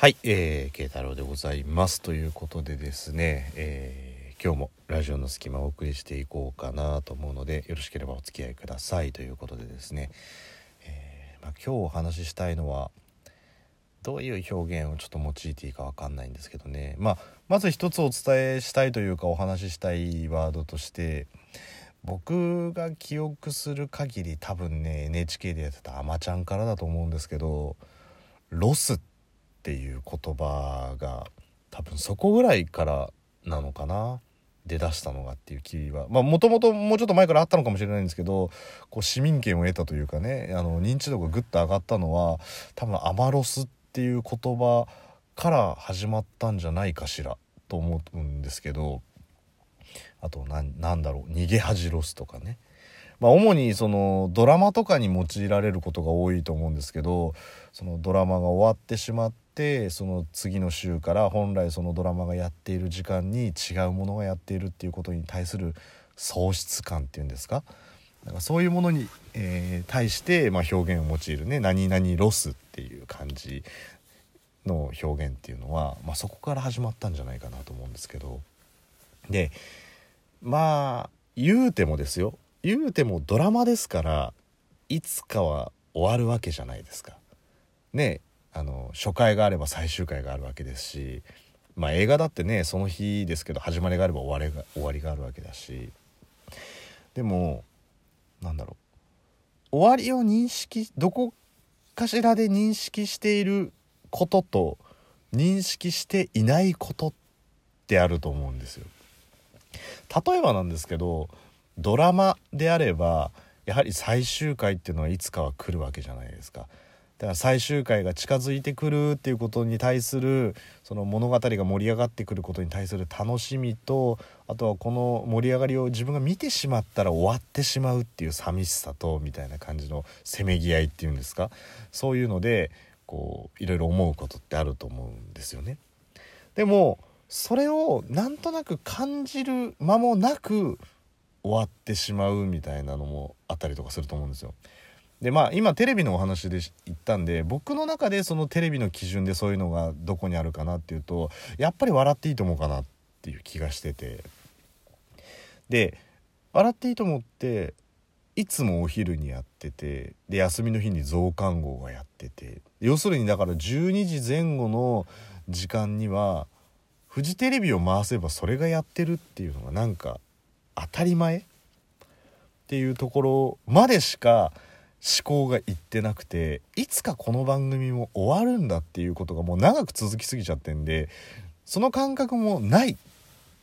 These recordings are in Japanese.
はい、えー、慶太郎でございますということでですね、えー、今日もラジオの隙間をお送りしていこうかなと思うのでよろしければお付き合いくださいということでですね、えー、まあ、今日お話ししたいのはどういう表現をちょっと用いていいか分かんないんですけどね、まあ、まず一つお伝えしたいというかお話ししたいワードとして僕が記憶する限り多分ね NHK でやってた「あまちゃん」からだと思うんですけど「ロス」ってっていう言葉が多分そこぐらいからなのかな。出だしたのがっていう気は。まあもともともうちょっと前からあったのかもしれないんですけどこう市民権を得たというかねあの認知度がぐっと上がったのは多分アマロスっていう言葉から始まったんじゃないかしらと思うんですけどあとなんだろう逃げ恥ロスとかね。まあ、主にそのドラマとかに用いられることが多いと思うんですけどそのドラマが終わってしまってその次の週から本来そのドラマがやっている時間に違うものがやっているっていうことに対する喪失感っていうんですか？なんかそういうものに、えー、対して、まあ、表現を用いるね「何々ロス」っていう感じの表現っていうのは、まあ、そこから始まったんじゃないかなと思うんですけど。でまあ言うてもですよ。言うてもドラマですからいつかは終わるわけじゃないですか。ねあの初回があれば最終回があるわけですしまあ映画だってねその日ですけど始まりがあれば終わりが終わりがあるわけだしでもなんだろう終わりを認識どこかしらで認識していることと認識していないことってあると思うんですよ。例えばなんですけどドラマであればやはり最終回っていうのはいつかは来るわけじゃないですか。だから最終回が近づいてくるっていうことに対するその物語が盛り上がってくることに対する楽しみとあとはこの盛り上がりを自分が見てしまったら終わってしまうっていう寂しさとみたいな感じのせめぎ合いっていうんですか？そういうのでこういろいろ思うことってあると思うんですよね。でもそれをなんとなく感じる間もなく終わってしまうみたいなのもあったりとかすると思うんですよ。でまあ今テレビのお話で言ったんで僕の中でそのテレビの基準でそういうのがどこにあるかなっていうとやっぱり笑っていいと思うかなっていう気がしてて。で笑っていいと思っていつもお昼にやっててで休みの日に増刊号がやってて要するにだから12時前後の時間にはフジテレビを回せばそれがやってるっていうのがなんか当たり前っていうところまでしか思考がいってなくていつかこの番組も終わるんだっていうことがもう長く続きすぎちゃってんでその感覚もないっ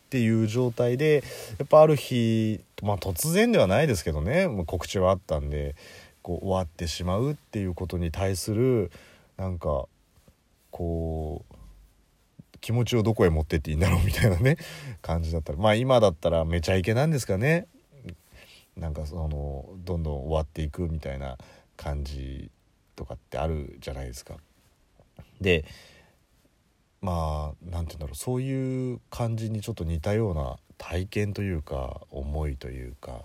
ていう状態でやっぱある日まあ突然ではないですけどねもう告知はあったんでこう終わってしまうっていうことに対するなんかこう気持ちをどこへ持ってっていいんだろうみたいなね感じだったらまあ今だったらめちゃイケなんですかね。なんかそのどんどん終わっていくみたいな感じとかってあるじゃないですか。でまあ何て言うんだろうそういう感じにちょっと似たような体験というか思いというかっ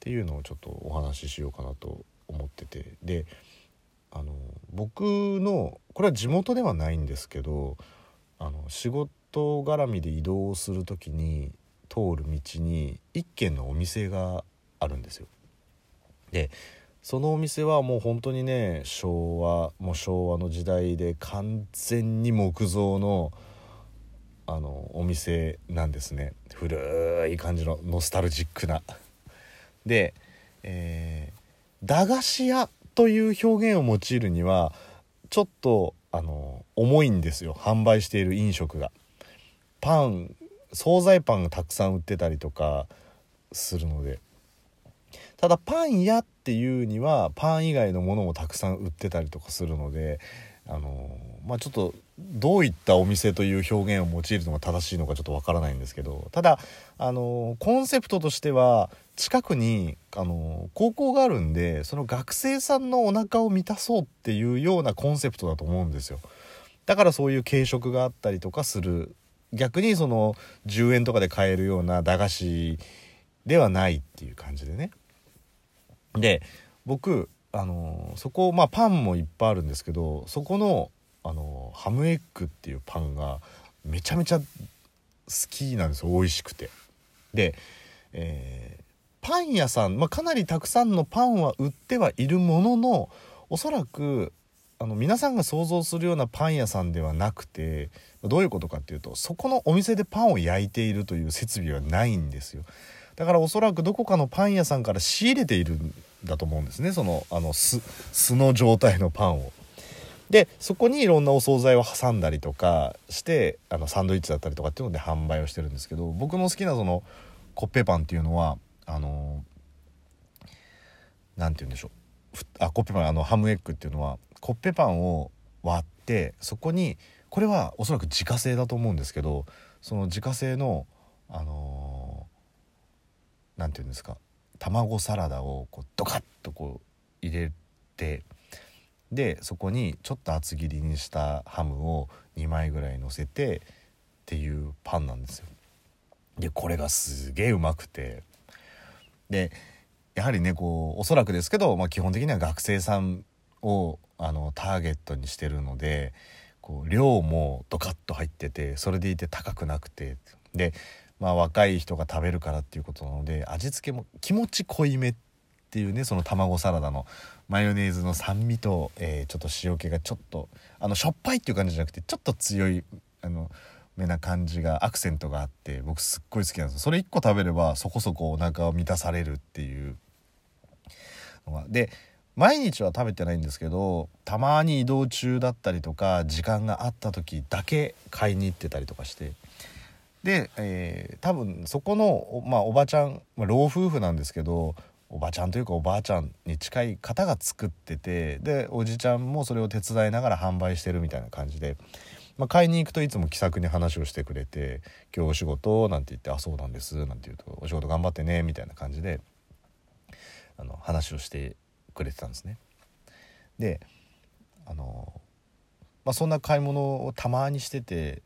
ていうのをちょっとお話ししようかなと思っててであの僕のこれは地元ではないんですけどあの仕事絡みで移動する時に通る道に一軒のお店があるんですよ。でそのお店はもう本当にね昭和もう昭和の時代で完全に木造のあのお店なんですね古い感じのノスタルジックな。で、えー、駄菓子屋という表現を用いるにはちょっとあの重いんですよ販売している飲食が。パン惣菜パンがたくさん売ってたりとかするので。ただパン屋っていうにはパン以外のものもたくさん売ってたりとかするのであのまあちょっとどういったお店という表現を用いるのが正しいのかちょっとわからないんですけどただあのコンセプトとしては近くにあの高校があるんでその学生さんのお腹を満たそうっていうようなコンセプトだと思うんですよ。だからそういう軽食があったりとかする逆にその10円とかで買えるような駄菓子ではないっていう感じでねで僕あのそこまあパンもいっぱいあるんですけどそこのあのハムエッグっていうパンがめちゃめちゃ好きなんですよ美味しくて。で、えー、パン屋さん、まあ、かなりたくさんのパンは売ってはいるもののおそらくあの皆さんが想像するようなパン屋さんではなくてどういうことかっていうとそこのお店でパンを焼いているという設備はないんですよ。だからおそらくどこかのパン屋さんから仕入れているんだと思うんですね。そのあの巣巣の状態のパンを。でそこにいろんなお惣菜を挟んだりとかしてあのサンドイッチだったりとかっていうので販売をしてるんですけど僕の好きなそのコッペパンっていうのはあの何て言うんでしょう。あコッペパンあのハムエッグっていうのはコッペパンを割ってそこにこれはおそらく自家製だと思うんですけどその自家製のあの何、ー、て言うんですか卵サラダをこうドカッとこう入れてでそこにちょっと厚切りにしたハムを2枚ぐらい乗せてっていうパンなんですよ。でこれがすげえうまくてでやはりねこうおそらくですけど、まあ、基本的には学生さんをあのターゲットにしてるのでこう量もドカッと入っててそれでいて高くなくてで、まあ、若い人が食べるからっていうことなので味付けも気持ち濃いめっていうねその卵サラダのマヨネーズの酸味と、えー、ちょっと塩気がちょっとあのしょっぱいっていう感じじゃなくてちょっと強いあのめな感じがアクセントがあって僕すっごい好きなんですそれ1個食べればそこそこお腹を満たされるっていうのがで毎日は食べてないんですけどたまに移動中だったりとか時間があった時だけ買いに行ってたりとかしてで、えー、多分そこの、まあ、おばちゃん、まあ、老夫婦なんですけどおばちゃんというかおばあちゃんに近い方が作っててでおじちゃんもそれを手伝いながら販売してるみたいな感じで、まあ、買いに行くといつも気さくに話をしてくれて「今日お仕事?」なんて言って「あそうなんです」なんて言うと「お仕事頑張ってね」みたいな感じであの話をしてくれてたんですね。であの、まあ、そんな買い物をたまにしてて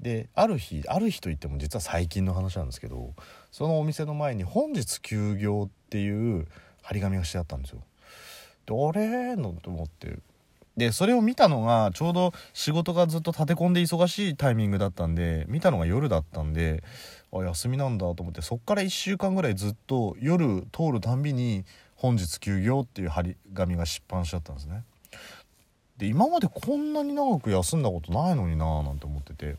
である日ある日といっても実は最近の話なんですけどそのお店の前に「本日休業」っていう張り紙がしてあったんですよ。であれのと思ってでそれを見たのがちょうど仕事がずっと立て込んで忙しいタイミングだったんで見たのが夜だったんであ休みなんだと思ってそっから1週間ぐらいずっと夜通るたんびに本日休業っていう張り紙が出版しちゃったんですね。で今までこんなに長く休んだことないのになーなんて思ってて。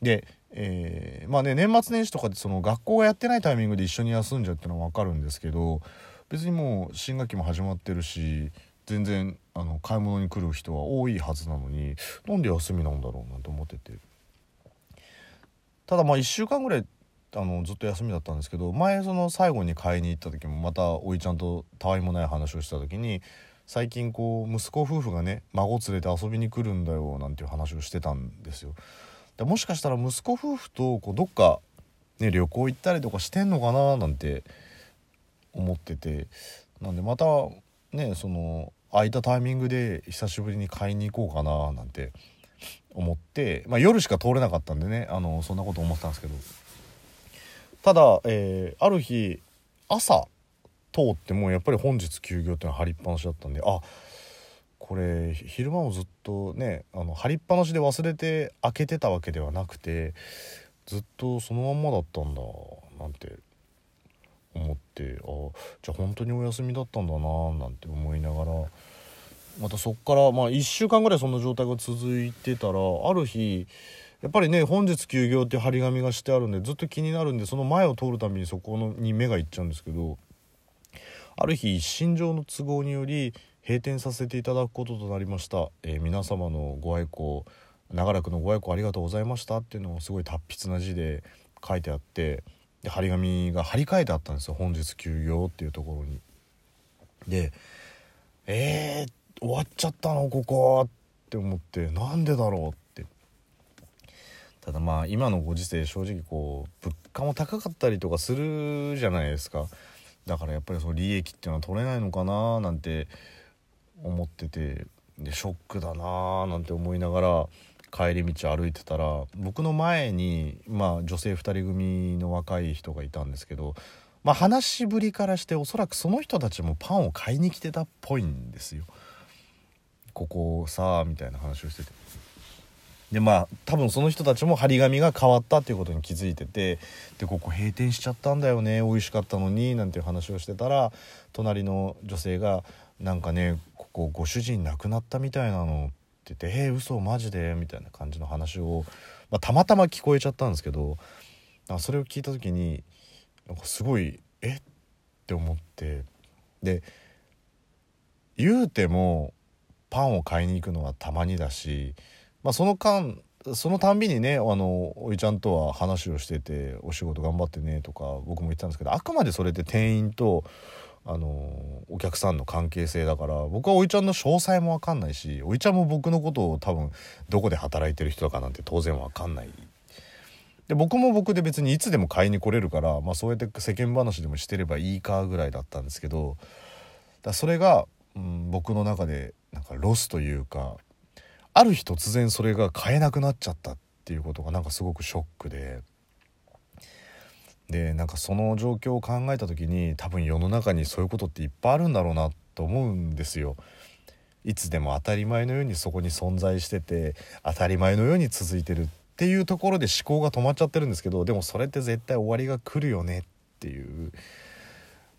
で、えー、まあね年末年始とかでその学校がやってないタイミングで一緒に休んじゃうってのは分かるんですけど別にもう新学期も始まってるし全然あの買い物に来る人は多いはずなのになんで休みなんだろうなんて思ってて。ただまあ1週間ぐらいあのずっと休みだったんですけど前その最後に買いに行った時もまたおいちゃんとたわいもない話をした時に最近こう息子夫婦がね孫連れて遊びに来るんだよなんていう話をしてたんですよ。でもしかしたら息子夫婦とこうどっか、ね、旅行行ったりとかしてんのかななんて思っててなんでまたねその空いたタイミングで久しぶりに買いに行こうかななんて思って、まあ、夜しか通れなかったんでねあのそんなこと思ってたんですけど。ただ、えー、ある日朝通ってもやっぱり本日休業っていうのは張りっぱなしだったんであこれ昼間もずっとねあの張りっぱなしで忘れて開けてたわけではなくてずっとそのまんまだったんだなんて思ってあじゃあ本当にお休みだったんだななんて思いながらまたそっからまあ1週間ぐらいそんな状態が続いてたらある日やっぱりね本日休業って張り紙がしてあるんでずっと気になるんでその前を通るたびにそこのに目がいっちゃうんですけどある日一身上の都合により閉店させていただくこととなりました、えー、皆様のご愛顧長らくのご愛顧ありがとうございました。っていうのをすごい達筆な字で書いてあってで張り紙が張り替えてあったんですよ。本日休業っていうところに。でえー、終わっちゃったのここって思ってなんでだろうって。ただまあ今のご時世正直こう物価も高かったりとかするじゃないですか。だからやっぱりその利益っていうのは取れないのかななんて思ってて。でショックだなーなんて思いながら帰り道歩いてたら僕の前に、まあ、女性2人組の若い人がいたんですけど、まあ、話しぶりからしておそらくその人たちもパンを買いに来てたっぽいんですよ。ここさみたいな話をしててでまあ多分その人たちも張り紙が変わったっていうことに気づいててでここ閉店しちゃったんだよね美味しかったのになんていう話をしてたら隣の女性が「なんかねここご主人亡くなったみたいなの」って言って「えー、嘘マジで?」みたいな感じの話を、まあ、たまたま聞こえちゃったんですけどそれを聞いた時になんかすごい「え？っ?」て思ってで言うてもパンを買いに行くのはたまにだしまあ、その間そのたんびにねあのおいちゃんとは話をしてて「お仕事頑張ってね」とか僕も言ってたんですけどあくまでそれって店員とあのお客さんの関係性だから僕はおいちゃんの詳細も分かんないしおいちゃんも僕のことを多分どこで働いてる人かなんて当然分かんない。で僕も僕で別にいつでも買いに来れるから、まあ、そうやって世間話でもしてればいいかぐらいだったんですけどだそれが、うん、僕の中でなんかロスというかある日突然それが買えなくなっちゃったっていうことがなんかすごくショックででなんかその状況を考えた時に多分世の中にそういうことっていっぱいあるんだろうなと思うんですよ。いつでも当たり前のようにそこに存在してて当たり前のように続いてるっていうところで思考が止まっちゃってるんですけどでもそれって絶対終わりが来るよねっていう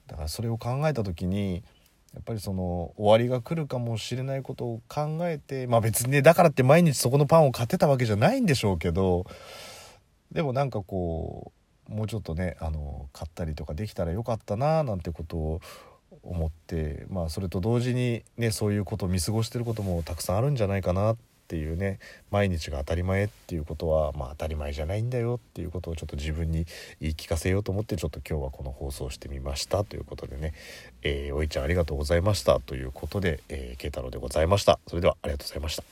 だからそれを考えた時にやっぱりその終わりが来るかもしれないことを考えてまあ別にねだからって毎日そこのパンを買ってたわけじゃないんでしょうけどでもなんかこうもうちょっとねあの買ったりとかできたらよかったななんてことを思ってまあそれと同時にねそういうことを見過ごしてることもたくさんあるんじゃないかなってっていうね毎日が当たり前っていうことはまあ当たり前じゃないんだよっていうことをちょっと自分に言い聞かせようと思ってちょっと今日はこの放送してみましたということでね、えー、おいちゃんありがとうございましたということで、えー、慶太郎でございました。それではありがとうございました。